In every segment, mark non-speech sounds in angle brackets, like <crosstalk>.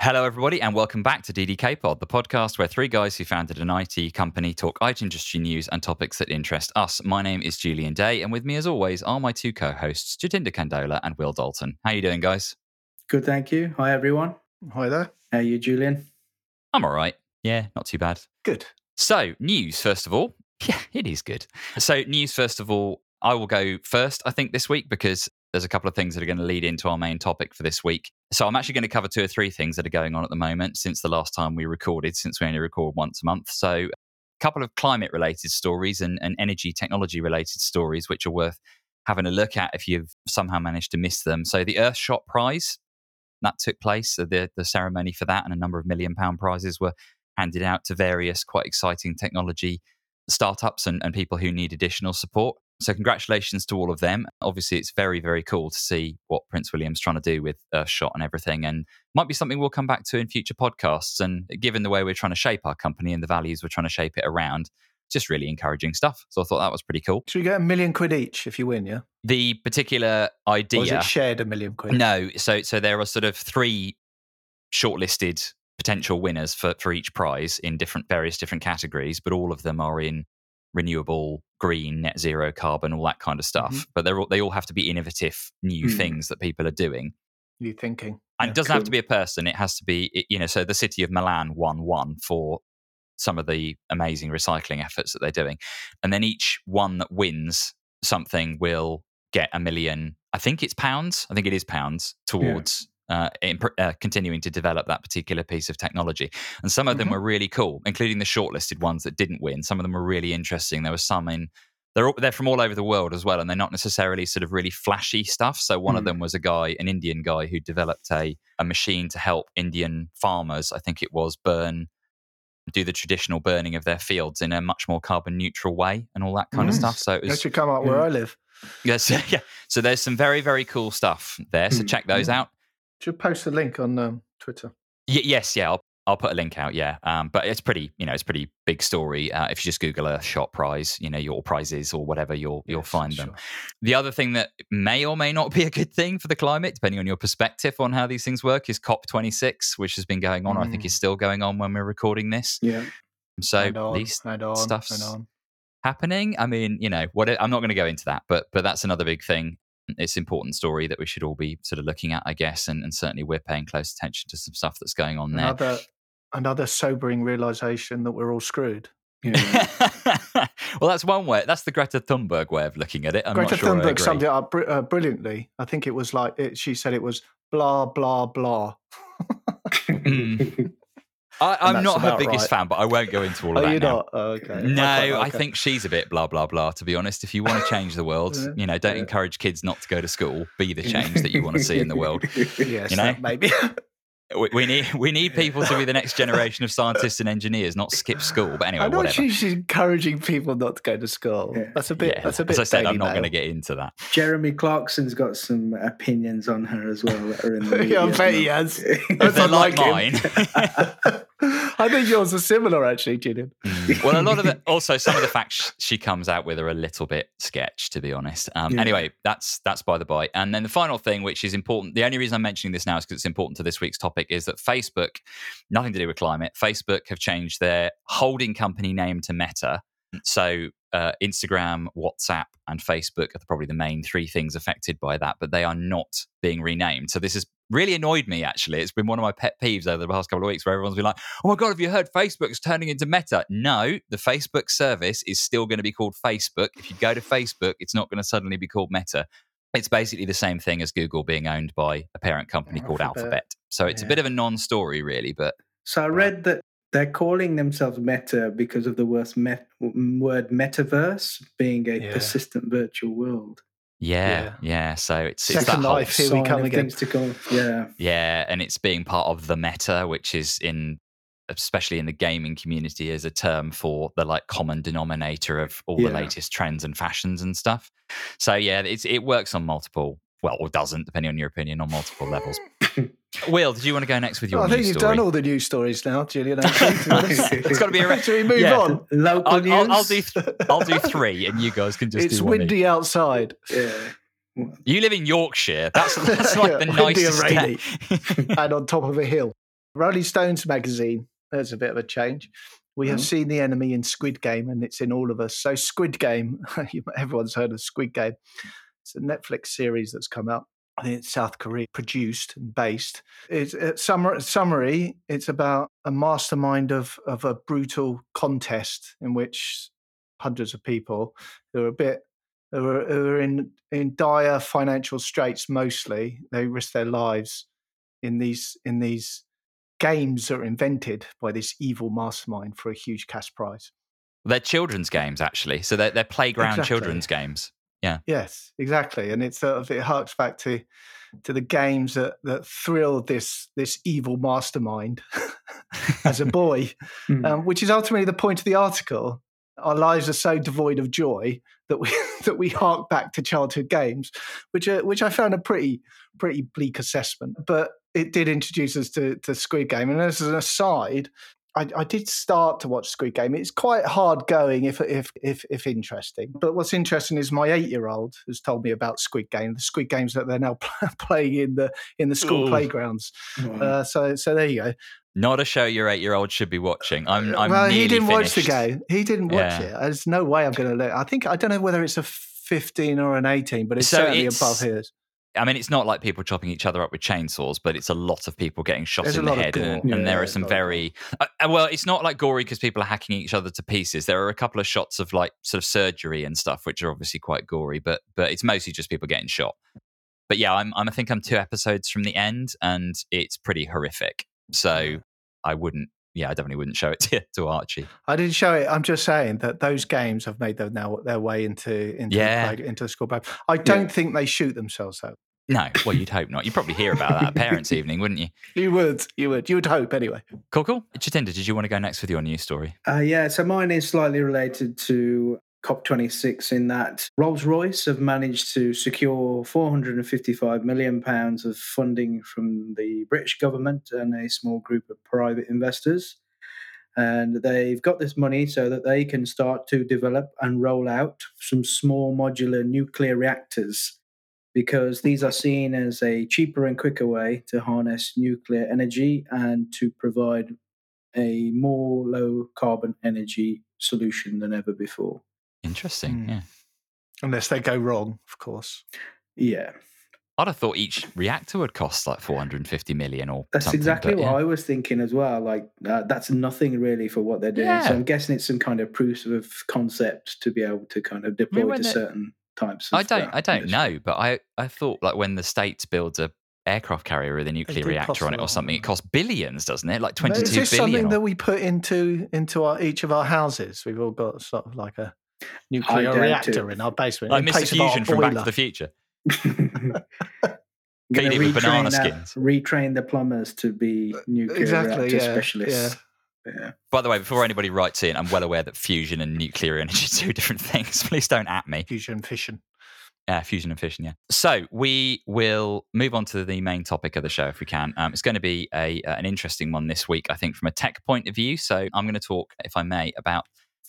Hello, everybody, and welcome back to DDK Pod, the podcast where three guys who founded an IT company talk IT industry news and topics that interest us. My name is Julian Day, and with me, as always, are my two co-hosts, Jatinder Kandola and Will Dalton. How are you doing, guys? Good, thank you. Hi, everyone. Hi there. How are you, Julian? I'm all right. Yeah, not too bad. Good. So, news first of all. <laughs> Yeah, it is good. So, news first of all. I will go first, I think, this week because there's a couple of things that are going to lead into our main topic for this week. So I'm actually going to cover two or three things that are going on at the moment since the last time we recorded, since we only record once a month. So a couple of climate related stories and, and energy technology related stories, which are worth having a look at if you've somehow managed to miss them. So the Earthshot Prize, that took place, the, the ceremony for that, and a number of million pound prizes were handed out to various quite exciting technology startups and, and people who need additional support. So, congratulations to all of them. Obviously, it's very, very cool to see what Prince William's trying to do with Earthshot and everything, and might be something we'll come back to in future podcasts. And given the way we're trying to shape our company and the values we're trying to shape it around, just really encouraging stuff. So I thought that was pretty cool. Should we get a million quid each if you win? Yeah. The particular idea. Or is it shared a million quid? No. So so there are sort of three shortlisted potential winners for for each prize in different various different categories, but all of them are in renewable, green, net zero carbon, all that kind of stuff. Mm-hmm. But they're all, they all have to be innovative, new mm. things that people are doing. New thinking. And yeah, it doesn't cool. have to be a person. It has to be, you know, so the city of Milan won one for some of the amazing recycling efforts that they're doing. And then each one that wins something will get a million, I think it's pounds. I think it is pounds towards uh, in, uh, continuing to develop that particular piece of technology. And some of mm-hmm. them were really cool, including the shortlisted ones that didn't win. Some of them were really interesting. There were some in they're they're from all over the world as well, and they're not necessarily sort of really flashy stuff. So one mm. of them was a guy, an Indian guy, who developed a a machine to help Indian farmers. I think it was burn do the traditional burning of their fields in a much more carbon neutral way and all that kind mm. of stuff. So it was, that should come up where I live. Yes, <laughs> yeah. So there's some very very cool stuff there. So mm. check those out. Should post a link on um, Twitter. Y- yes, yeah, I'll, I'll put a link out. Yeah, um, but it's pretty, you know, it's pretty big story. Uh, if you just Google Earthshot prize, you know, your prizes or whatever, you'll you'll yes, find them. Sure. The other thing that may or may not be a good thing for the climate, depending on your perspective on how these things work, is COP26, which has been going on. Mm. I think is mm. still going on when we're recording this. Yeah. So on, these on, stuff's happening. I mean, you know, what I'm not going to go into that, but but that's another big thing it's important story that we should all be sort of looking at, I guess, and, and certainly we're paying close attention to some stuff that's going on there. Another, another sobering realization that we're all screwed. <laughs> well, that's one way. That's the Greta Thunberg way of looking at it. I'm Greta sure Thunberg summed it up br- uh, brilliantly. I think it was like it, she said it was blah blah blah. mm. <laughs> I, am not her biggest right. fan, but I won't go into all of Are that. you now. not? Oh, okay. No, okay. I think she's a bit blah blah blah. To be honest, if you want to change the world, <laughs> yeah. you know, don't yeah. encourage kids not to go to school. Be the <laughs> change that you want to see in the world. <laughs> yes, you know, maybe. We, we need we need people to be the next generation of scientists and engineers, not skip school. But anyway, I know whatever. She's encouraging people not to go to school. Yeah. That's a bit. Yeah. That's a bit. As I said, I'm not going to get into that. Jeremy Clarkson's got some opinions on her as well that are in the yeah, I bet he has. That's like mine. I think yours are similar, actually, Julian. Mm. Well, a lot of the also some of the facts she comes out with are a little bit sketch, to be honest. Um, yeah. Anyway, that's that's by the by. And then the final thing, which is important, the only reason I'm mentioning this now is because it's important to this week's topic, is that Facebook, nothing to do with climate, Facebook have changed their holding company name to Meta. So uh, Instagram, WhatsApp, and Facebook are probably the main three things affected by that, but they are not being renamed. So this has really annoyed me, actually. It's been one of my pet peeves over the past couple of weeks where everyone's been like, oh my God, have you heard Facebook's turning into Meta? No, the Facebook service is still going to be called Facebook. If you go to Facebook, it's not going to suddenly be called Meta. It's basically the same thing as Google being owned by a parent company Alphabet. called Alphabet. So it's yeah. a bit of a non story, really. But so I read that they're calling themselves Meta because of the word, met- word metaverse being a yeah. persistent virtual world. Yeah, yeah, yeah. So it's, Second it's that life. Here we come again. To come. Yeah, yeah, and it's being part of the meta, which is in especially in the gaming community as a term for the like common denominator of all yeah. the latest trends and fashions and stuff. So yeah, it's it works on multiple well, or doesn't, depending on your opinion, on multiple levels. <laughs> Will, did you want to go next with your? I think you've story? done all the news stories now, Julian. <laughs> it's got to be a. Should we move yeah. on? Local I'll, news. I'll, I'll, do. Th- I'll do three, and you guys can just. It's do windy outside. Yeah. You live in Yorkshire. That's <laughs> that's like yeah, the nicest and, and on top of a hill. Rolling Stones magazine. There's a bit of a change. We have mm-hmm. seen the enemy in Squid Game, and it's in all of us. So, Squid Game, everyone's heard of Squid Game. It's a Netflix series that's come out. I think it's South Korea produced and based. It's uh, a summary, summary. It's about a mastermind of of a brutal contest in which hundreds of people who are a bit who are, who are in in dire financial straits. Mostly, they risk their lives in these in these games that are invented by this evil mastermind for a huge cash prize. They're children's games, actually. So they're, they're playground exactly. children's games. Yeah. Yes, exactly. And it sort of it harks back to to the games that that thrilled this this evil mastermind <laughs> as a <laughs> boy, mm. um, which is ultimately the point of the article. Our lives are so devoid of joy that we <laughs> that we hark back to childhood games, which are, which I found a pretty pretty bleak assessment. But it did introduce us to, to Squid Game. And as an aside, I, I, did start to watch Squid Game. It's quite hard going, if if if, if interesting. But what's interesting is my eight year old has told me about Squid Game, the Squid Games that they're now <laughs> playing in the in the school Ooh. playgrounds. Uh, so so there you go. Not a show your eight year old should be watching. I'm. I'm well, he didn't finished. watch the game. He didn't watch yeah. it. There's no way I'm going to let. I think I don't know whether it's a 15 or an 18, but it's so certainly it's, above his. I mean, it's not like people chopping each other up with chainsaws, but it's a lot of people getting shot There's in the head, and, yeah, and, there are some very uh, uh, well. It's not like gory because people are hacking each other to pieces. There are a couple of shots of like sort of surgery and stuff, which are obviously quite gory, but but it's mostly just people getting shot. But yeah, I'm, I'm I think I'm two episodes from the end, and it's pretty horrific. So I wouldn't yeah, I definitely wouldn't show it <laughs> to, to Archie. I didn't show it. I'm just saying that those games have made their now their way into into yeah. the, into the school bag. I don't yeah. think they shoot themselves though. No, well, you'd hope not. You'd probably hear about that at <laughs> parents' evening, wouldn't you? You would. You would. You would hope anyway. Cool, cool. Jatinder, did you want to go next with your news story? Uh, yeah, so mine is slightly related to COP26 in that Rolls Royce have managed to secure 455 million pounds of funding from the British government and a small group of private investors. And they've got this money so that they can start to develop and roll out some small modular nuclear reactors because these are seen as a cheaper and quicker way to harness nuclear energy and to provide a more low carbon energy solution than ever before. Interesting. Mm. Yeah. Unless they go wrong, of course. Yeah. I'd have thought each reactor would cost like 450 million or That's exactly what yeah. I was thinking as well. Like, uh, that's nothing really for what they're doing. Yeah. So I'm guessing it's some kind of proof of concept to be able to kind of deploy I mean, to certain types I don't, I don't know, but I, I thought like when the States builds a aircraft carrier with a nuclear reactor on it or something. It costs billions, doesn't it? Like twenty two billion. Is this something that we put into into our, each of our houses? We've all got sort of like a nuclear reactor in our basement. Like Mr. Fusion from Back to the Future. <laughs> Feed with banana skins. retrain the plumbers to be uh, nuclear exactly, reactor yeah, specialists. Yeah. Yeah. By the way, before anybody writes in, I'm well aware that fusion and nuclear energy are two <laughs> different things. Please don't at me. Fusion and fission. Yeah, fusion and fission. Yeah. So we will move on to the main topic of the show if we can. Um, it's going to be a uh, an interesting one this week, I think, from a tech point of view. So I'm going to talk, if I may, about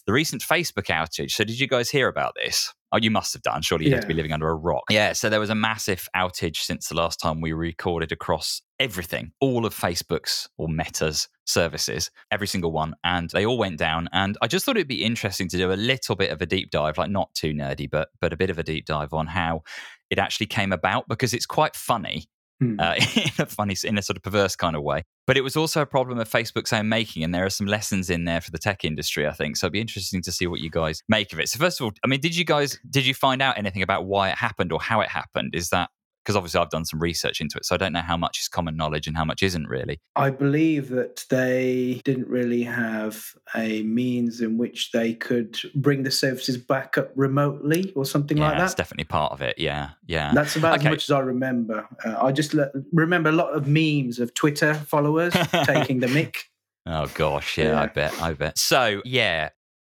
the recent Facebook outage. So, did you guys hear about this? Oh, you must have done. Surely you yeah. have to be living under a rock. Yeah. So, there was a massive outage since the last time we recorded across everything, all of Facebook's or Meta's services, every single one. And they all went down. And I just thought it'd be interesting to do a little bit of a deep dive, like not too nerdy, but but a bit of a deep dive on how it actually came about because it's quite funny hmm. uh, <laughs> in a funny, in a sort of perverse kind of way. But it was also a problem of Facebook's own making, and there are some lessons in there for the tech industry, I think. So it'd be interesting to see what you guys make of it. So first of all, I mean, did you guys did you find out anything about why it happened or how it happened? Is that because obviously I've done some research into it, so I don't know how much is common knowledge and how much isn't really. I believe that they didn't really have a means in which they could bring the services back up remotely or something yeah, like that. That's definitely part of it. Yeah, yeah. That's about okay. as much as I remember. Uh, I just le- remember a lot of memes of Twitter followers <laughs> taking the mic. Oh gosh, yeah, yeah, I bet, I bet. So yeah,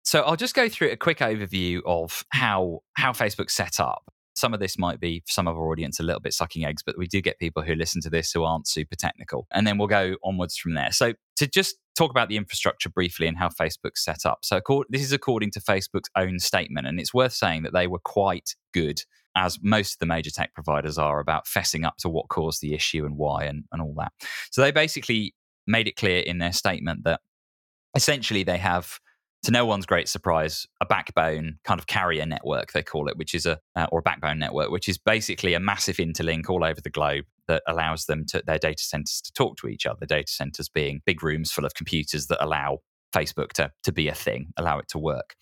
so I'll just go through a quick overview of how how Facebook's set up. Some of this might be for some of our audience a little bit sucking eggs, but we do get people who listen to this who aren't super technical. And then we'll go onwards from there. So, to just talk about the infrastructure briefly and how Facebook's set up. So, this is according to Facebook's own statement. And it's worth saying that they were quite good, as most of the major tech providers are, about fessing up to what caused the issue and why and, and all that. So, they basically made it clear in their statement that essentially they have to no one's great surprise, a backbone kind of carrier network, they call it, which is a, uh, or a backbone network, which is basically a massive interlink all over the globe that allows them to, their data centers to talk to each other. Data centers being big rooms full of computers that allow Facebook to, to be a thing, allow it to work.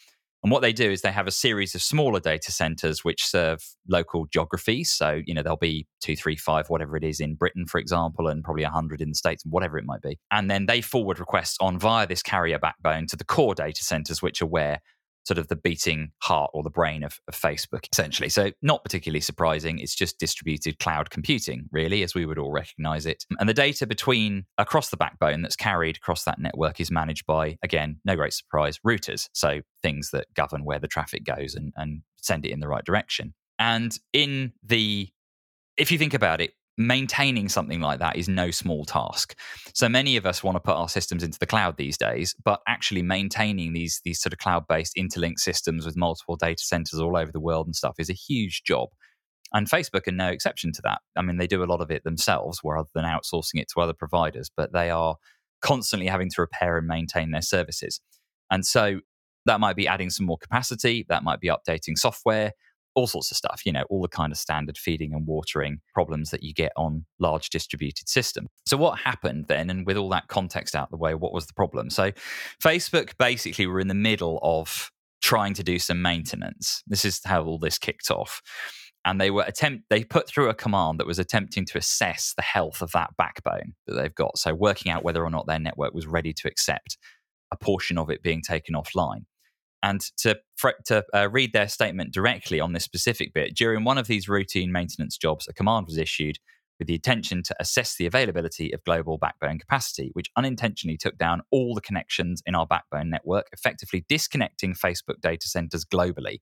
And what they do is they have a series of smaller data centers which serve local geographies. So, you know, there'll be two, three, five, whatever it is in Britain, for example, and probably 100 in the States, whatever it might be. And then they forward requests on via this carrier backbone to the core data centers, which are where sort of the beating heart or the brain of, of, Facebook, essentially. So, not particularly surprising. It's just distributed cloud computing, really, as we would all recognize it. And the data between across the backbone that's carried across that network is managed by, again, no great surprise, routers. So, things that govern where the traffic goes and, and send it in the right direction. And in the if you think about it, maintaining something like that is no small task. So many of us want to put our systems into the cloud these days, but actually maintaining these these sort of cloud-based interlinked systems with multiple data centers all over the world and stuff is a huge job. And Facebook are no exception to that. I mean, they do a lot of it themselves rather than outsourcing it to other providers, but they are constantly having to repair and maintain their services. And so that might be adding some more capacity, that might be updating software, all sorts of stuff, you know, all the kind of standard feeding and watering problems that you get on large distributed system. So what happened then and with all that context out the way, what was the problem? So Facebook basically were in the middle of trying to do some maintenance. This is how all this kicked off. And they were attempt they put through a command that was attempting to assess the health of that backbone that they've got. So working out whether or not their network was ready to accept a portion of it being taken offline. And to, to uh, read their statement directly on this specific bit, during one of these routine maintenance jobs, a command was issued with the intention to assess the availability of global backbone capacity, which unintentionally took down all the connections in our backbone network, effectively disconnecting Facebook data centers globally.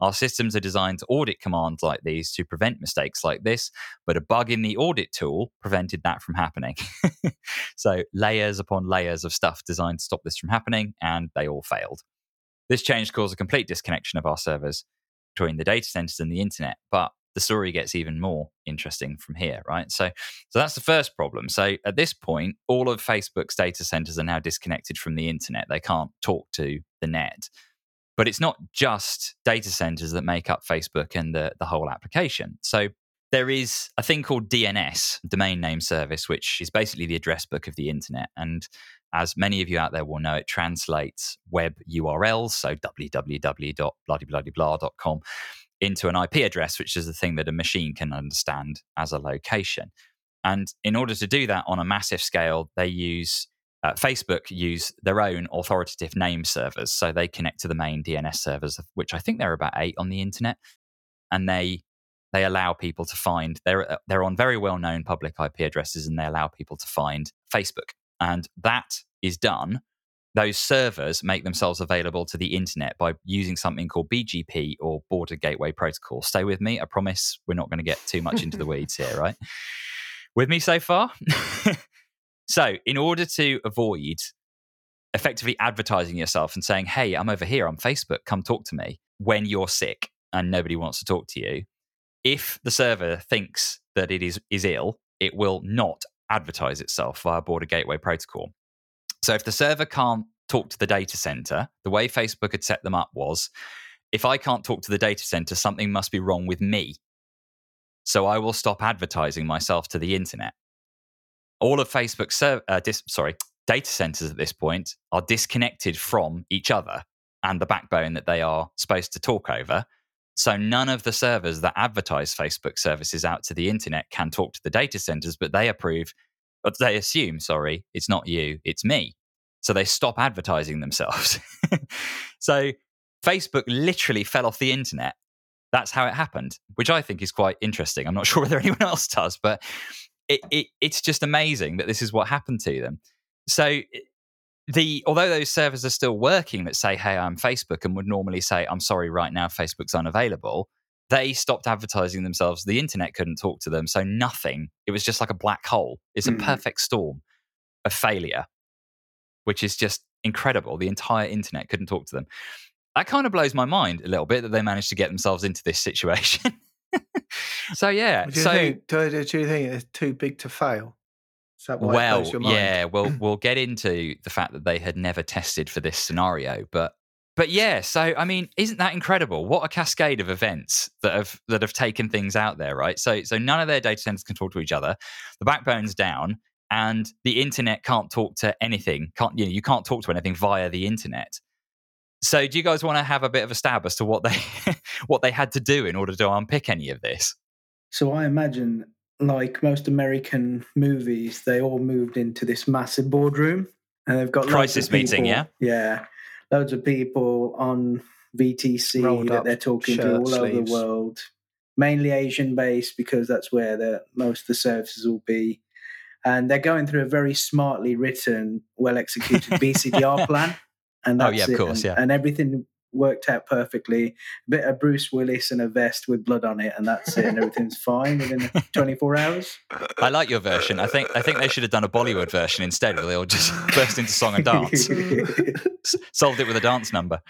Our systems are designed to audit commands like these to prevent mistakes like this, but a bug in the audit tool prevented that from happening. <laughs> so, layers upon layers of stuff designed to stop this from happening, and they all failed. This change caused a complete disconnection of our servers between the data centers and the internet. But the story gets even more interesting from here, right? So, so that's the first problem. So at this point, all of Facebook's data centers are now disconnected from the internet. They can't talk to the net. But it's not just data centers that make up Facebook and the, the whole application. So there is a thing called DNS, domain name service, which is basically the address book of the internet. And as many of you out there will know, it translates web URLs, so www.bloodybloodyblah.com, into an IP address, which is the thing that a machine can understand as a location. And in order to do that on a massive scale, they use uh, Facebook use their own authoritative name servers. So they connect to the main DNS servers, which I think there are about eight on the internet, and they they allow people to find they're uh, they're on very well known public IP addresses, and they allow people to find Facebook. And that is done. Those servers make themselves available to the internet by using something called BGP or Border Gateway Protocol. Stay with me. I promise we're not going to get too much into the <laughs> weeds here, right? With me so far? <laughs> so, in order to avoid effectively advertising yourself and saying, hey, I'm over here on Facebook, come talk to me when you're sick and nobody wants to talk to you, if the server thinks that it is, is ill, it will not advertise itself via Border Gateway Protocol. So if the server can't talk to the data center, the way Facebook had set them up was if I can't talk to the data center, something must be wrong with me. So I will stop advertising myself to the internet. All of Facebook's uh, dis- sorry, data centers at this point are disconnected from each other and the backbone that they are supposed to talk over. So none of the servers that advertise Facebook services out to the internet can talk to the data centers, but they approve, but they assume, sorry, it's not you, it's me. So they stop advertising themselves. <laughs> so Facebook literally fell off the internet. That's how it happened, which I think is quite interesting. I'm not <laughs> sure whether anyone else does, but it, it, it's just amazing that this is what happened to them. So the although those servers are still working that say, "Hey, I'm Facebook," and would normally say, "I'm sorry, right now Facebook's unavailable," they stopped advertising themselves. The internet couldn't talk to them, so nothing. It was just like a black hole. It's a mm. perfect storm of failure, which is just incredible. The entire internet couldn't talk to them. That kind of blows my mind a little bit that they managed to get themselves into this situation. <laughs> so yeah, do so think, do, do you think it's too big to fail? Well, yeah, well, <laughs> we'll get into the fact that they had never tested for this scenario, but but yeah, so I mean, isn't that incredible? What a cascade of events that have that have taken things out there, right? So so none of their data centers can talk to each other. The backbone's down, and the internet can't talk to anything. Can't you know? You can't talk to anything via the internet. So do you guys want to have a bit of a stab as to what they <laughs> what they had to do in order to unpick any of this? So I imagine, like most American movies, they all moved into this massive boardroom, and they've got crisis meeting. Yeah, yeah loads of people on VTC Rolled that they're talking to all sleeves. over the world, mainly Asian based because that's where the most of the services will be. And they're going through a very smartly written, well executed <laughs> BCDR plan. And that's oh yeah, of course, and, yeah. And everything worked out perfectly. A bit of Bruce Willis and a vest with blood on it, and that's it. And everything's <laughs> fine within 24 hours. I like your version. I think I think they should have done a Bollywood version instead, where they all just <laughs> burst into song and dance. <laughs> Solved it with a dance number.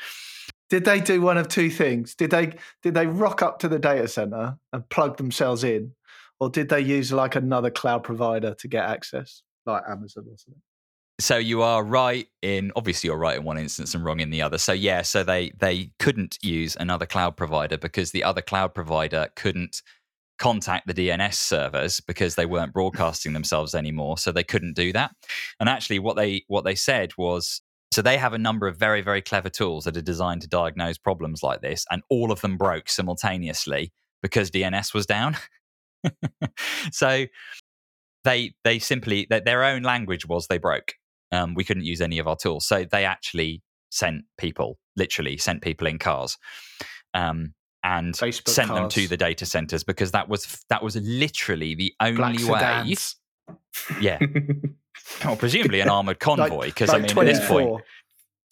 Did they do one of two things? Did they did they rock up to the data center and plug themselves in, or did they use like another cloud provider to get access, like Amazon or something? So you are right in obviously you're right in one instance and wrong in the other. So yeah so they they couldn't use another cloud provider because the other cloud provider couldn't contact the DNS servers because they weren't broadcasting themselves anymore so they couldn't do that. And actually what they what they said was so they have a number of very very clever tools that are designed to diagnose problems like this and all of them broke simultaneously because DNS was down. <laughs> So they they simply their own language was they broke um, we couldn't use any of our tools. So they actually sent people, literally sent people in cars. Um, and Facebook sent cars. them to the data centers because that was that was literally the only Black way. Sedans. Yeah, <laughs> well, presumably an armored convoy because like, I mean at this point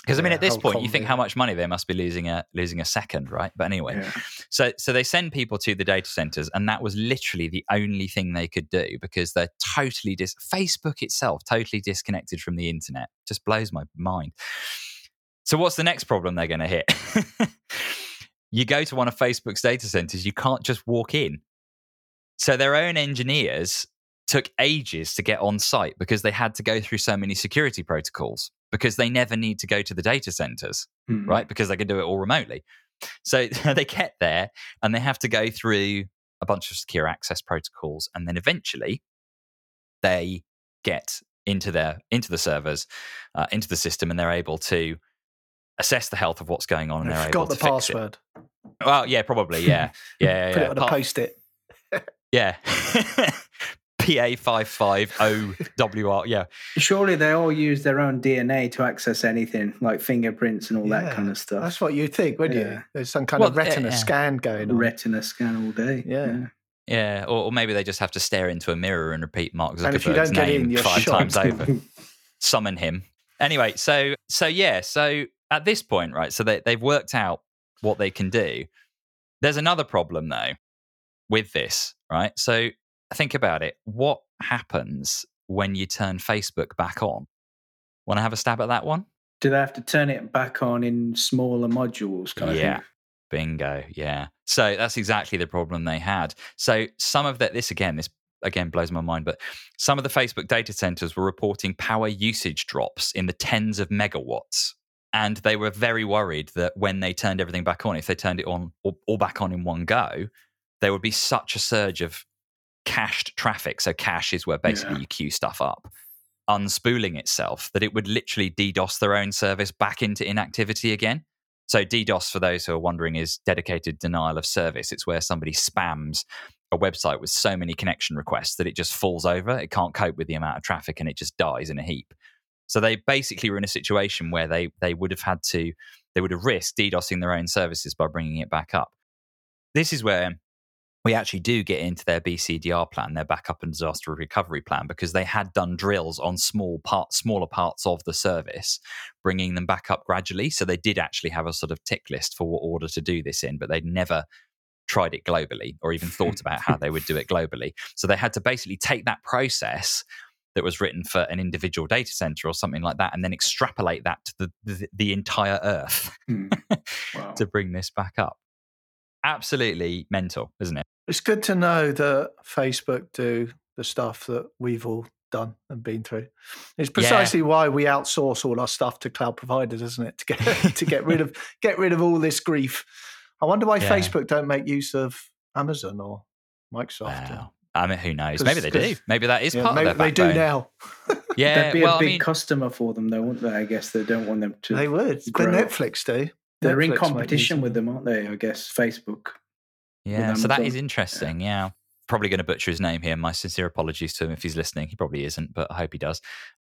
because I mean, at this point, you think how much money they must be losing a losing a second, right? But anyway, yeah. so so they send people to the data centers, and that was literally the only thing they could do because they're totally dis. Facebook itself totally disconnected from the internet. Just blows my mind. So what's the next problem they're going to hit? <laughs> you go to one of Facebook's data centers, you can't just walk in. So their own engineers took ages to get on site because they had to go through so many security protocols because they never need to go to the data centers, mm-hmm. right? Because they can do it all remotely. So <laughs> they get there and they have to go through a bunch of secure access protocols and then eventually they get into their into the servers uh, into the system and they're able to assess the health of what's going on and they're able the to password. Fix it. Well, yeah, probably, yeah, <laughs> yeah. Put yeah. it on a post-it. yeah. <laughs> PA550WR. Yeah. Surely they all use their own DNA to access anything like fingerprints and all yeah, that kind of stuff. That's what you'd think, wouldn't yeah. you? There's some kind well, of retina yeah. scan going on. Retina scan all day. Yeah. Yeah, or, or, maybe they just have to stare into a mirror and repeat Mark Zuckerberg's name in, five shot. times over. <laughs> Summon him. Anyway, so so yeah, so at this point, right? So they they've worked out what they can do. There's another problem though with this, right? So think about it. What happens when you turn Facebook back on? Want to have a stab at that one? Do they have to turn it back on in smaller modules? Kind yeah. Bingo. Yeah. So that's exactly the problem they had. So some of that, this again, this again blows my mind, but some of the Facebook data centers were reporting power usage drops in the tens of megawatts. And they were very worried that when they turned everything back on, if they turned it on all, all back on in one go, there would be such a surge of cached traffic. So cache is where basically yeah. you queue stuff up, unspooling itself, that it would literally DDoS their own service back into inactivity again. So DDoS, for those who are wondering, is dedicated denial of service. It's where somebody spams a website with so many connection requests that it just falls over. It can't cope with the amount of traffic and it just dies in a heap. So they basically were in a situation where they they would have had to they would have risked DDoSing their own services by bringing it back up. This is where we actually do get into their BCDR plan, their backup and disaster recovery plan, because they had done drills on small part, smaller parts of the service, bringing them back up gradually. So they did actually have a sort of tick list for what order to do this in, but they'd never tried it globally or even thought <laughs> about how they would do it globally. So they had to basically take that process that was written for an individual data center or something like that and then extrapolate that to the, the, the entire earth mm. <laughs> wow. to bring this back up absolutely mental, isn't it? It's good to know that Facebook do the stuff that we've all done and been through. It's precisely yeah. why we outsource all our stuff to cloud providers, isn't it? To get <laughs> to get rid of <laughs> get rid of all this grief. I wonder why yeah. Facebook don't make use of Amazon or Microsoft. Wow. I mean, who knows? Maybe they do. Maybe that is yeah, part maybe of their They do now. <laughs> yeah, they'd be well, a big I mean, customer for them, though, wouldn't they? I guess they don't want them to. They would. But Netflix do. They're Netflix in competition with them, aren't they? I guess Facebook. Yeah, so that is interesting. Yeah. yeah. Probably going to butcher his name here. My sincere apologies to him if he's listening. He probably isn't, but I hope he does.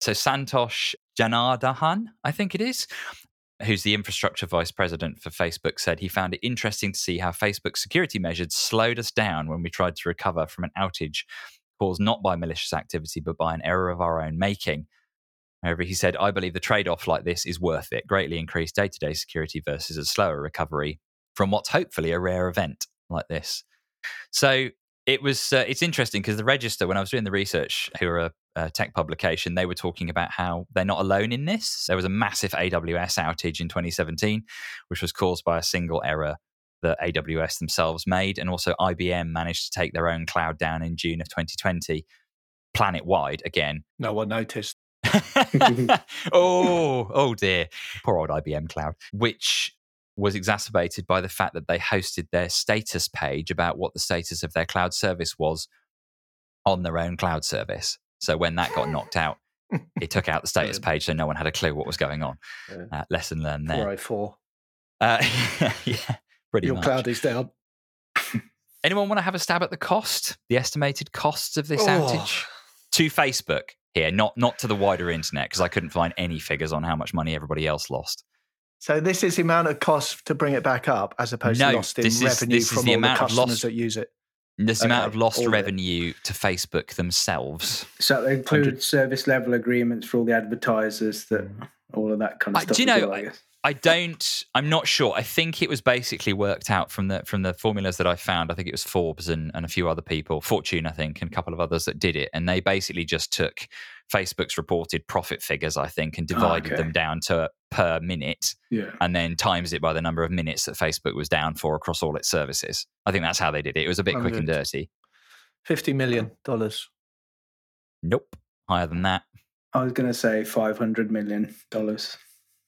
So Santosh Janardhan, I think it is, who's the infrastructure vice president for Facebook, said he found it interesting to see how Facebook security measures slowed us down when we tried to recover from an outage caused not by malicious activity, but by an error of our own making. However, he said, I believe the trade off like this is worth it, greatly increased day to day security versus a slower recovery from what's hopefully a rare event like this. So it was uh, it's interesting because the register when i was doing the research who are a, a, tech publication they were talking about how they're not alone in this. There was a massive aws outage in 2017 which was caused by a single error that aws themselves made and also ibm managed to take their own cloud down in june of 2020 planet wide again. No one noticed <laughs> oh oh dear poor old ibm cloud which was exacerbated by the fact that they hosted their status page about what the status of their cloud service was on their own cloud service. So when that got knocked out, <laughs> it took out the status page, so no one had a clue what was going on. Uh, lesson learned there. Four uh, <laughs> yeah, pretty Your much. cloud is down. Anyone want to have a stab at the cost, the estimated costs of this oh. outage to Facebook here, not not to the wider internet, because I couldn't find any figures on how much money everybody else lost. So this is the amount of cost to bring it back up, as opposed no, to lost in this revenue is, this from is the all amount the customers of lost, that use it. This okay, amount of lost all revenue to Facebook themselves. So that includes service level agreements for all the advertisers, that mm. all of that kind of stuff. Do you know? Well, I, I, don't. I'm not sure. I think it was basically worked out from the from the formulas that I found. I think it was Forbes and, and a few other people, Fortune, I think, and a couple of others that did it, and they basically just took Facebook's reported profit figures, I think, and ah, divided oh, okay. them down to per minute, yeah. and then times it by the number of minutes that Facebook was down for across all its services. I think that's how they did it. It was a bit quick and dirty. Fifty million dollars. Nope, higher than that. I was going to say five hundred million dollars.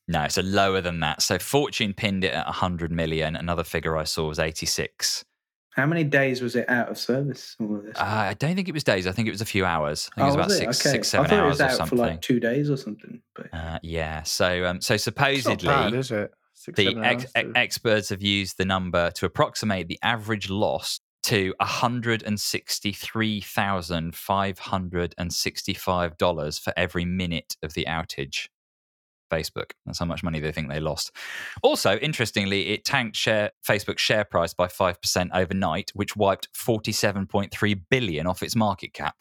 No, so lower than that. So Fortune pinned it at 100 million. Another figure I saw was 86. How many days was it out of service? All of this? Uh, I don't think it was days. I think it was a few hours. I think oh, it was about six, okay. six, seven I hours it was out for like two days or something. But uh, yeah, so um, so supposedly, bad, is it? Six, the ex- experts have used the number to approximate the average loss to $163,565 for every minute of the outage. Facebook. That's how much money they think they lost. Also, interestingly, it tanked share Facebook's share price by 5% overnight, which wiped 47.3 billion off its market cap.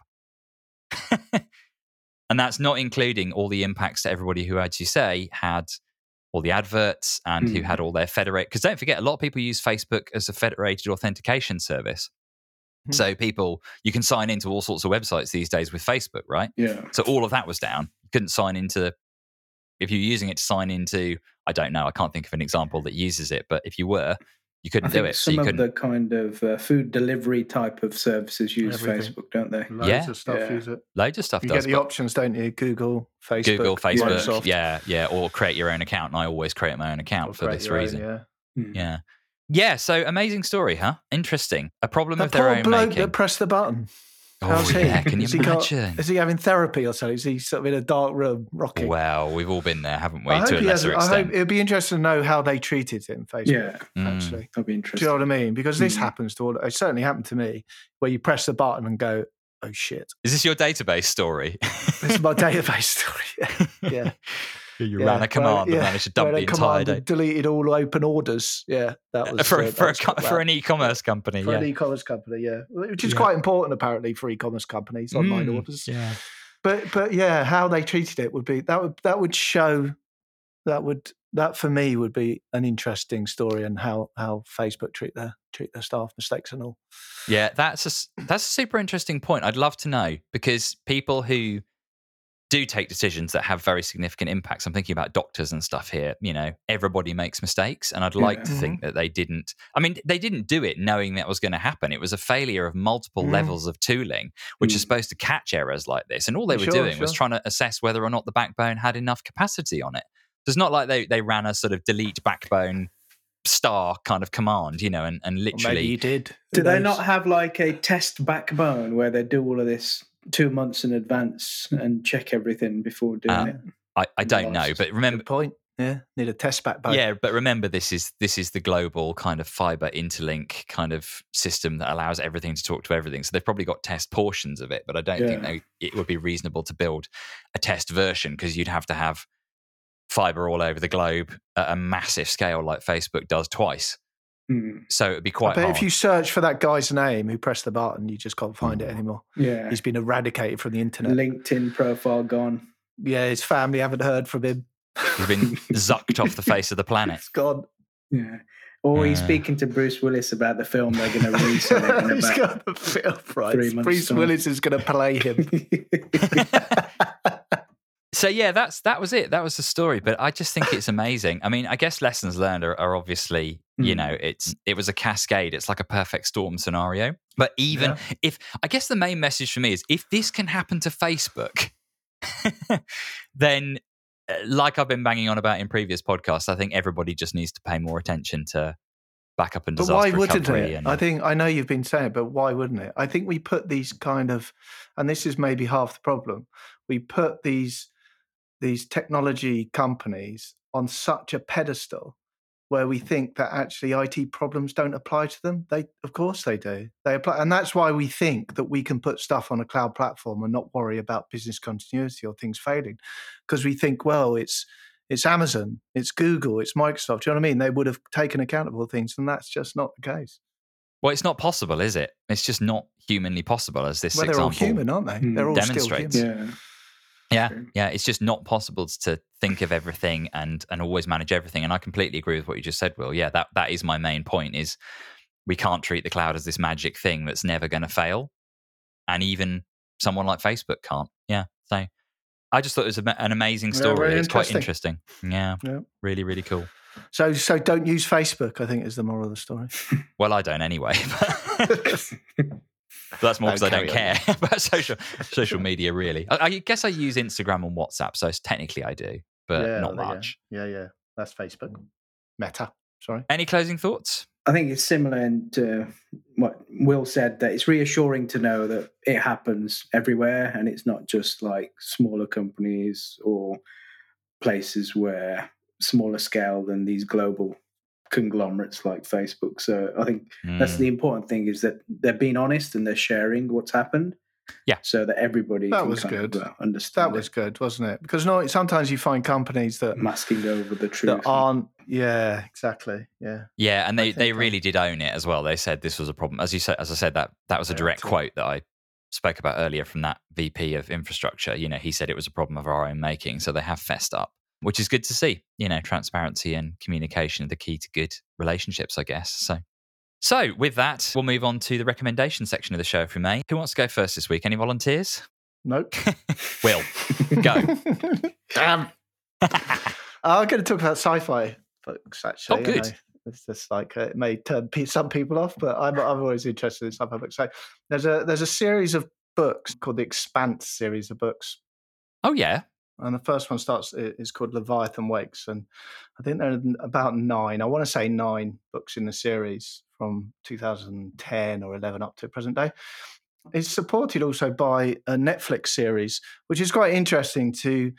<laughs> and that's not including all the impacts to everybody who, as you say, had all the adverts and mm. who had hmm. all their federate. Because don't forget, a lot of people use Facebook as a federated authentication service. Mm. So people, you can sign into all sorts of websites these days with Facebook, right? Yeah. So all of that was down. You couldn't sign into if you're using it to sign into, I don't know, I can't think of an example that uses it, but if you were, you couldn't do it. Some so of couldn't... the kind of uh, food delivery type of services use Everything. Facebook, don't they? Loads yeah. of stuff yeah. use it. Loads of stuff you does, get the options, don't you? Google, Facebook, Google, Facebook, Microsoft. yeah, yeah, or create your own account. And I always create my own account Or for this own, reason. yeah. Hmm. yeah, yeah. So amazing story, huh? Interesting. A problem That of their poor own bloke making. that pressed the button. Oh How's he? yeah, can you Has he got- imagine? Is he having therapy or something? Is he sort of in a dark room rocking? Well, we've all been there, haven't we? I To a he has. lesser extent. it'd be interesting to know how they treated him. Facebook, Yeah, Mm. actually. that'd be interesting. Do you know what I mean? Because this Mm. happens to all. It certainly happened to me, where you press the button and go, "Oh shit!" Is this your database story? This is my <laughs> database story. Yeah, <laughs> you yeah. ran a command and yeah. managed to dump the entire day. deleted all open orders. Yeah, that was for uh, for, a, was for an e-commerce company. for yeah. an e-commerce company. Yeah, which is quite important apparently for e-commerce companies, online Mm, orders. Yeah. But but yeah, how they treated it would be that would that would show that would that for me would be an interesting story and how how Facebook treat their treat their staff mistakes and all. Yeah, that's a that's a super interesting point. I'd love to know because people who do take decisions that have very significant impacts. I'm thinking about doctors and stuff here. You know, everybody makes mistakes, and I'd like Yeah. to think that they didn't. I mean, they didn't do it knowing that was going to happen. It was a failure of multiple Mm. levels of tooling, which is Mm. supposed to catch errors like this. And all they were Sure, doing was trying to assess whether or not the backbone had enough capacity on it. So it's not like they, they ran a sort of delete backbone star kind of command, you know, and, and Or literally. maybe you did. Who Do they not have like a test backbone where they do all of this two months in advance and check everything before doing Um, it? I, I don't know, but remember, Good point. Yeah, need a test backbone. Yeah, but remember this is this is the global kind of fiber interlink kind of system that allows everything to talk to everything. So they've probably got test portions of it, but I don't think they, it would be reasonable to build a test version because you'd have to have fiber all over the globe at a massive scale like Facebook does twice. Hmm. So it'd be I quite bet hard. if you search for that guy's name who pressed the button, you just can't find it anymore. Yeah. He's been eradicated from the internet. LinkedIn profile gone. Yeah, his family haven't heard from him. He's been <laughs> zucked off the face of the planet. It's gone. Yeah. Or he's Uh. speaking to Bruce Willis about the film they're going to release. in it in <laughs> He's about got the film right. Bruce time. Willis is going to play him. <laughs> so yeah, that's that was it. That was the story. But I just think it's amazing. I mean, I guess lessons learned are, are obviously, you Mm. know, it's it was a cascade. It's like a perfect storm scenario. But even if I guess the main message for me is if this can happen to Facebook, <laughs> then uh, like I've been banging on about in previous podcasts, I think everybody just needs to pay more attention to backup and But disaster why wouldn't recovery. it? And, I think I know you've been saying it, but why wouldn't it? I think we put these kind of, and this is maybe half the problem. We put these these technology companies on such a pedestal where we think that actually IT problems don't apply to them. They, of course, they do. They apply, and that's why we think that we can put stuff on a cloud platform and not worry about business continuity or things failing, because we think, well, it's it's Amazon, it's Google, it's Microsoft. Do you know what I mean? They would have taken account of all things, and that's just not the case. well, it's not possible, is it? It's just not humanly possible, as this Well, they're all example human, aren't they? They're all still Demonstrates. human. yeah. Yeah, True. yeah, it's just not possible to think of everything and and always manage everything. And I completely agree with what you just said, Will. Yeah, that that is my main point. Is we can't treat the cloud as this magic thing that's never going to fail, and even someone like Facebook can't. Yeah, so I just thought it was a, an amazing story. very it's quite interesting. Yeah, Yeah. really, really cool. So, so don't use Facebook. I think is the moral of the story. Well, I don't anyway. <laughs> <laughs> But that's more because oh, I don't carry care <laughs> about social social media. Really, I, I guess I use Instagram and WhatsApp, so technically I do, but Yeah, not there you go. much. Yeah, yeah. That's Facebook. Meta. Sorry. Any closing thoughts? I think it's similar to what Will said that it's reassuring to know that it happens everywhere and it's not just like smaller companies or places where smaller scale than these global conglomerates like Facebook. So I think that's Mm. the important thing is that they're being honest and they're sharing what's happened. Yeah. So that everybody That can was kind of, good. uh, understand That was good, wasn't it? Because no, sometimes you find companies that masking over the truth. that aren't. Yeah, exactly. Yeah. Yeah, and they, they think, really did own it as well. They said this was a problem. As you said, as I said, that that was a direct too. quote that I spoke about earlier from that VP of infrastructure. You know, he said it was a problem of our own making, so they have fessed up, which is good to see. You know, transparency and communication are the key to good relationships, I guess. So, so with that, we'll move on to the recommendation section of the show, if we may. Who wants to go first this week? Any volunteers? Nope. <laughs> Will go. <laughs> Damn. <laughs> I'm going to talk about sci-fi books. Actually, Oh, good. you know. It's just like uh, it may turn pe- some people off, but I'm I'm always interested in sci-fi books. So there's a there's a series of books called the Expanse series of books, Oh yeah, and the first one starts is called Leviathan Wakes, and I think there are about nine. I want to say nine books in the series from 2010 or 11 up to present day. It's supported also by a Netflix series, which is quite interesting to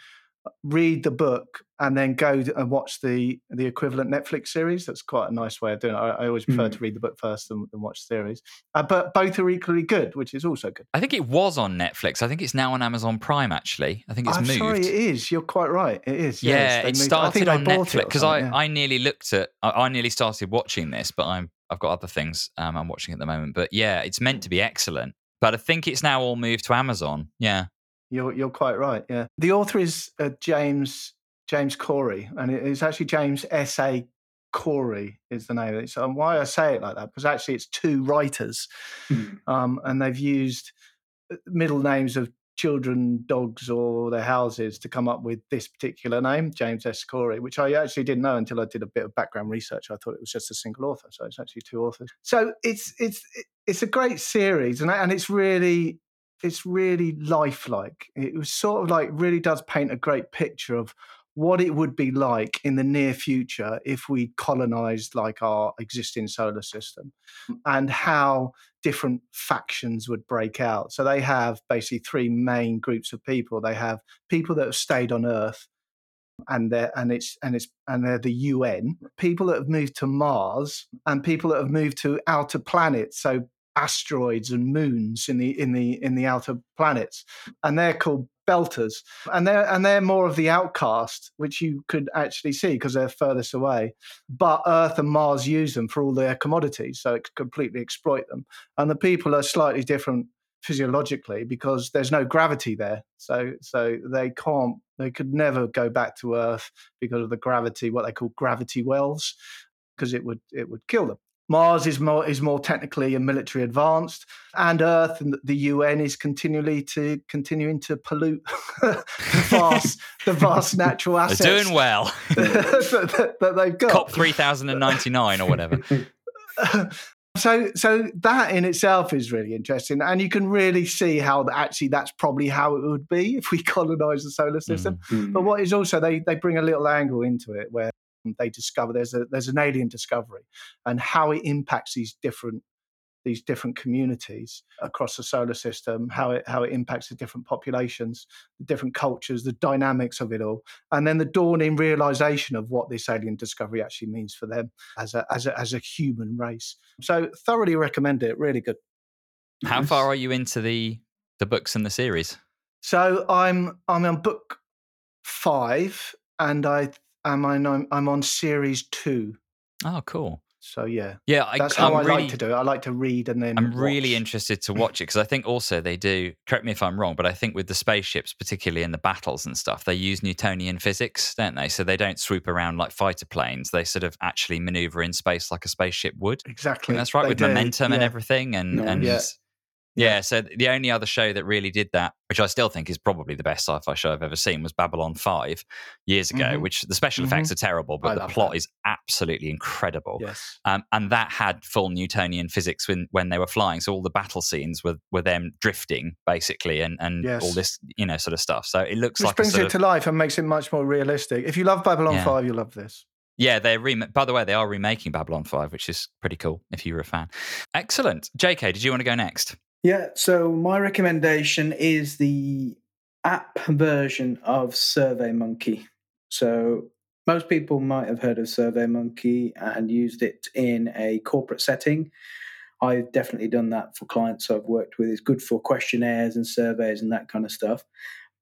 read the book and then go and watch the the equivalent Netflix series. That's quite a nice way of doing it. I, I always prefer Mm. to read the book first than, than watch the series, uh, but both are equally good, which is also good. I think it was on Netflix. I think it's now on Amazon Prime. Actually, I think it's I'm moved. sorry, it is. You're quite right. It is. Yeah, yes, it moved- started on Netflix because I, yeah. I nearly looked at I, I nearly started watching this, but I'm I've got other things um, I'm watching at the moment. But yeah, it's meant to be excellent, but I think it's now all moved to Amazon. Yeah, You're you're quite right. Yeah, the author is uh, James James Corey, and it is actually James S. A. Corey is the name. of it. So and why I say it like that because actually it's two writers, Hmm. um, and they've used uh, middle names of children, dogs, or their houses to come up with this particular name, James S. Corey, which I actually didn't know until I did a bit of background research. I thought it was just a single author, so it's actually two authors. So it's it's it's a great series, and and it's really it's really lifelike. It was sort of like really does paint a great picture of what it would be like in the near future if we colonized like our existing solar system and how different factions would break out. So they have basically three main groups of people. They have people that have stayed on earth and they're and it's and it's and they're the UN people that have moved to Mars and people that have moved to outer planets. So asteroids and moons in the in the in the outer planets and they're called belters, and they're and they're more of the outcast, which you could actually see because they're furthest away. But Earth and Mars use them for all their commodities, so it could completely exploit them. And the people are slightly different physiologically because there's no gravity there, so so they can't they could never go back to Earth because of the gravity, what they call gravity wells, because it would it would kill them. Mars is more is more technically and military advanced, and Earth and the UN is continually to continuing to pollute <laughs> the vast the vast natural assets. They're doing well. <laughs> that, that, they've got. COP three thousand and ninety nine or whatever. <laughs> so so that in itself is really interesting and you can really see how actually that's probably how it would be if we colonize the solar system mm-hmm. but what is also they they bring a little angle into it where they discover there's a there's an alien discovery and how it impacts these different these different communities across the solar system, how it how it impacts the different populations, the different cultures, the dynamics of it all, and then the dawning realization of what this alien discovery actually means for them as a as a, as a human race. So thoroughly recommend it. Really good. How far are you into the the books in the series? So I'm I'm on book five, and I am I I'm, I'm on series two. Oh, cool. So yeah, yeah, I, that's how I'm i really, like to do it. I like to read and then. I'm watch. really interested to <laughs> watch it because I think also they do. Correct me if I'm wrong, but I think with the spaceships, particularly in the battles and stuff, they use Newtonian physics, don't they? So they don't swoop around like fighter planes. They sort of actually maneuver in space like a spaceship would. Exactly, that's right they with do. momentum yeah. and everything, and no, and yeah. Yeah, so the only other show that really did that, which I still think is probably the best sci-fi show I've ever seen, was Babylon Five years ago. Mhm. Which the special effects Mhm. are terrible, I but the plot that. is absolutely incredible. Yes. Um, and that had full Newtonian physics when, when they were flying. So all the battle scenes were, were them drifting basically, and, and Yes. all this you know sort of stuff. So it looks Which like brings it of, to life and makes it much more realistic. If you love Babylon Yeah. 5, you'll love this. yeah. They're rem- by the way, they are remaking Babylon Five, which is pretty cool if you were a fan. Excellent, J.K. Did you want to go next? Yeah, so my recommendation is the app version of SurveyMonkey. So most people might have heard of SurveyMonkey and used it in a corporate setting. I've definitely done that for clients I've worked with. It's good for questionnaires and surveys and that kind of stuff.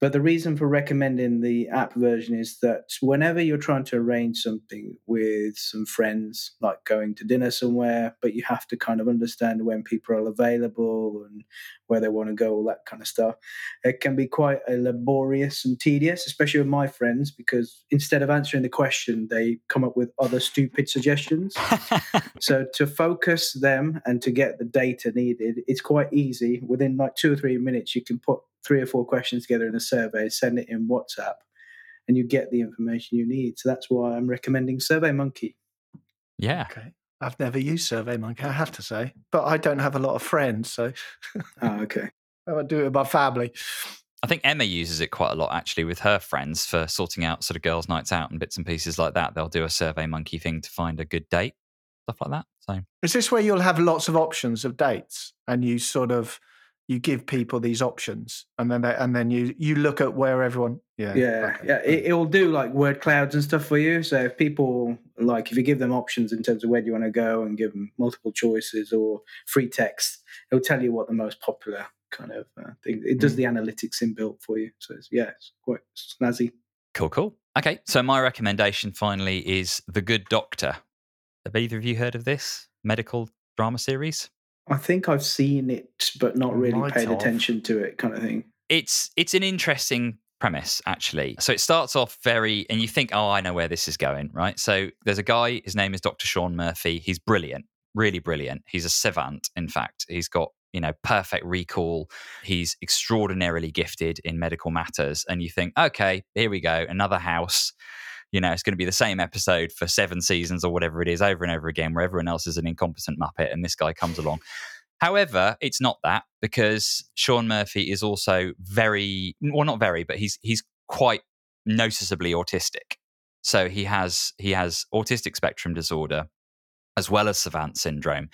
But the reason for recommending the app version is that whenever you're trying to arrange something with some friends, like going to dinner somewhere, but you have to kind of understand when people are available and where they want to go, all that kind of stuff, it can be quite a laborious and tedious, especially with my friends, because instead of answering the question, they come up with other stupid suggestions. <laughs> So to focus them and to get the data needed, it's quite easy. Within like two or three minutes, you can put three or four questions together in a survey, send it in WhatsApp, and you get the information you need. So that's why I'm recommending SurveyMonkey. yeah, Okay. I've never used SurveyMonkey, I have to say. But I don't have a lot of friends, so Oh, okay. <laughs> I would do it with my family. I think Emma uses it quite a lot actually with her friends for sorting out sort of girls' nights out and bits and pieces like that. They'll do a survey monkey thing to find a good date, stuff like that. So Is this where you'll have lots of options of dates and you sort of you give people these options and then they, and then you you look at where everyone yeah Yeah, okay. yeah. It, it will do like word clouds and stuff for you. So if people like, if you give them options in terms of where do you want to go and give them multiple choices or free text, it'll tell you what the most popular kind of uh, thing. It does the analytics inbuilt for you. So it's, yeah, it's quite snazzy. cool, cool. Okay, so my recommendation finally is The Good Doctor. Have either of you heard of this medical drama series? I think I've seen it, but not really Might paid have. attention to it, kind of thing. it's it's an interesting premise actually so it starts off very and you think oh i know where this is going right so there's a guy his name is dr sean murphy he's brilliant really brilliant he's a savant in fact he's got you know, perfect recall. He's extraordinarily gifted in medical matters. And you think, okay, here we go, another house. You know, it's going to be the same episode for seven seasons or whatever it is over and over again, where everyone else is an incompetent Muppet and this guy comes along. However, it's not that because Sean Murphy is also very well, not very, but he's he's quite noticeably autistic. So he has he has autistic spectrum disorder as well as savant syndrome,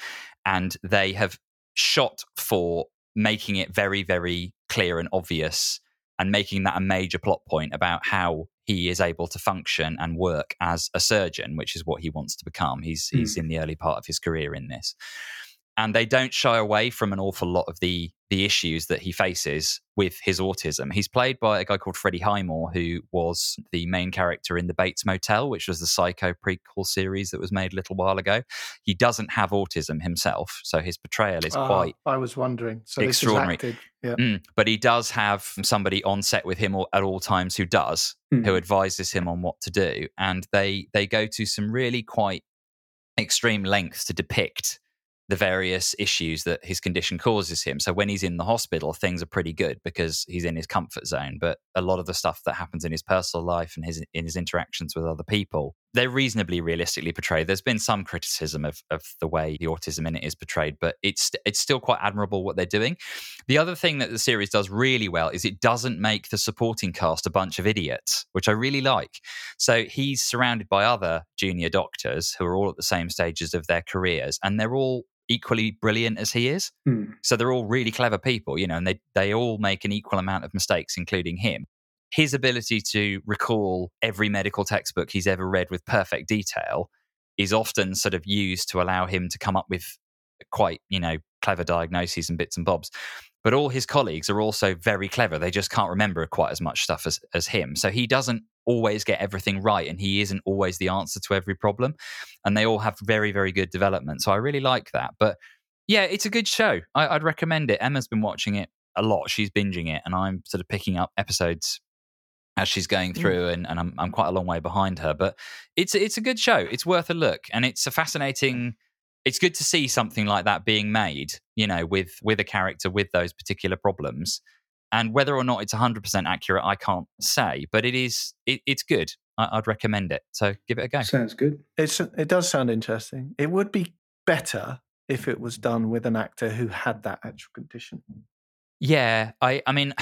and they have shot for making it very very clear and obvious and making that a major plot point about how he is able to function and work as a surgeon, which is what he wants to become. He's mm. he's in the early part of his career in this and they don't shy away from an awful lot of the the issues that he faces with his autism. He's played by a guy called Freddie Highmore, who was the main character in The Bates Motel, which was the Psycho prequel series that was made a little while ago. He doesn't have autism himself, so his portrayal is uh, quite. I was wondering. So extraordinary. Yeah. Mm, but he does have somebody on set with him at all times who does, mm. who advises him on what to do, and they they go to some really quite extreme lengths to depict the various issues that his condition causes him. So when he's in the hospital, things are pretty good because he's in his comfort zone. But a lot of the stuff that happens in his personal life and his in his interactions with other people, they're reasonably realistically portrayed. There's been some criticism of, of the way the autism in it is portrayed, but it's it's still quite admirable what they're doing. The other thing that the series does really well is it doesn't make the supporting cast a bunch of idiots, which I really like. So he's surrounded by other junior doctors who are all at the same stages of their careers, and they're all equally brilliant as he is. Hmm. So they're all really clever people, you know, and they they all make an equal amount of mistakes, including him. His ability to recall every medical textbook he's ever read with perfect detail is often sort of used to allow him to come up with quite, you know, clever diagnoses and bits and bobs. But all his colleagues are also very clever. They just can't remember quite as much stuff as, as him. So he doesn't always get everything right and he isn't always the answer to every problem. And they all have very, very good development. So I really like that. But yeah, it's a good show. I, would recommend it. Emma's been watching it a lot. She's binging it, and I'm sort of picking up episodes as she's going mm. through, and, and I'm, I'm quite a long way behind her. But it's it's a good show. It's worth a look, and it's a fascinating it's good to see something like that being made, you know, with with a character with those particular problems. And whether or not it's 100% accurate, I can't say, but it is it, it's good. I, would recommend it. So give it a go. Sounds good. It's it does sound interesting. It would be better if it was done with an actor who had that actual condition. Yeah, I I mean,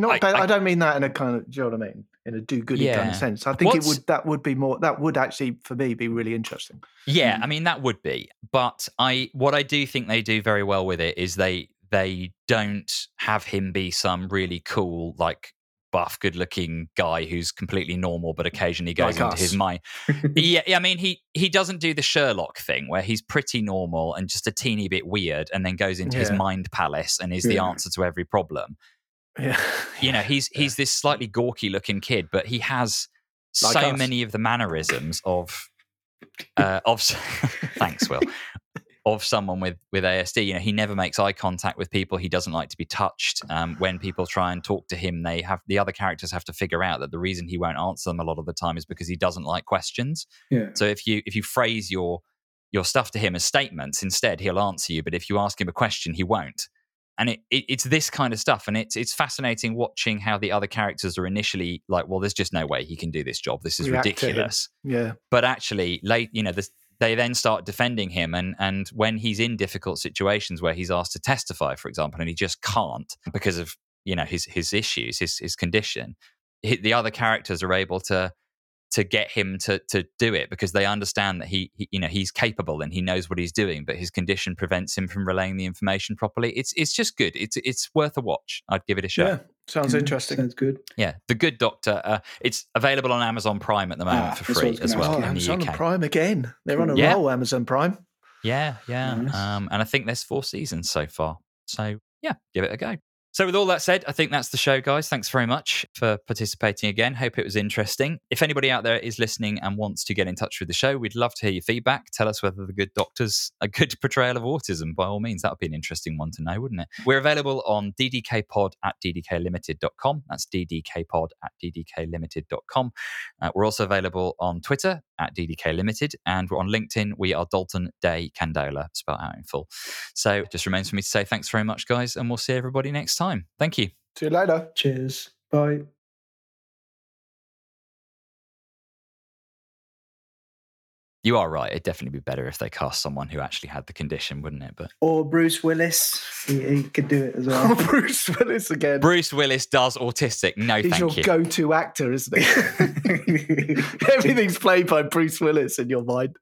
not I, I, I, don't mean that in a kind of, do you know what I mean? In a do-goody yeah. kind of sense. I think What's, it would that would be more that would actually for me be really interesting. Yeah, mm. I mean that would be. But I what I do think they do very well with it is they they don't have him be some really cool like buff, good-looking guy who's completely normal, but occasionally goes like into us. his mind. <laughs> yeah, I mean, he he doesn't do the Sherlock thing where he's pretty normal and just a teeny bit weird, and then goes into yeah. his mind palace and is yeah. the answer to every problem. Yeah. <laughs> You know, he's he's this slightly gawky looking kid, but he has like so us. many of the mannerisms of uh, of <laughs> thanks, Will. Of someone with with ASD, you know, he never makes eye contact with people. He doesn't like to be touched. Um, when people try and talk to him, they have the other characters have to figure out that the reason he won't answer them a lot of the time is because he doesn't like questions. Yeah. So if you if you phrase your your stuff to him as statements, instead he'll answer you. But if you ask him a question, he won't and it, it, it's this kind of stuff and it's it's fascinating watching how the other characters are initially like well there's just no way he can do this job. This is React ridiculous. Yeah. But actually late you know this, they then start defending him and and when he's in difficult situations where he's asked to testify for example and he just can't because of you know his his issues his his condition the other characters are able to to get him to to do it because they understand that he, he, you know he's capable and he knows what he's doing but his condition prevents him from relaying the information properly. It's it's just good. It's it's worth a watch. I'd give it a shot. Yeah sounds interesting. Sounds good. Yeah the good doctor uh, it's available on amazon prime at the moment ah, for free as well oh, amazon prime again. They're on a yeah. roll amazon prime. Yeah yeah nice. um, and i think there's four seasons so far. So yeah give it a go so, with all that said, I think that's the show, guys. Thanks very much for participating again. Hope it was interesting. If anybody out there is listening and wants to get in touch with the show, we'd love to hear your feedback. Tell us whether the good doctor's a good <laughs> portrayal of autism. By all means, that would be an interesting one to know, wouldn't it? We're available on ddkpod at ddklimited.com. That's ddkpod at ddklimited.com. Uh, we're also available on Twitter at DDK Limited. And we're on LinkedIn. We are Dalton Day Candola, spelled out in full. So it just remains for me to say thanks very much, guys, and we'll see everybody next time. Thank you. See you later. Cheers. Bye. You are right. It'd definitely be better if they cast someone who actually had the condition, wouldn't it? But or Bruce Willis, he, he could do it as well. Oh, <laughs> Bruce Willis again. Bruce Willis does autistic. No, He's thank your you. go-to actor, isn't he? <laughs> <laughs> Everything's played by Bruce Willis in your mind.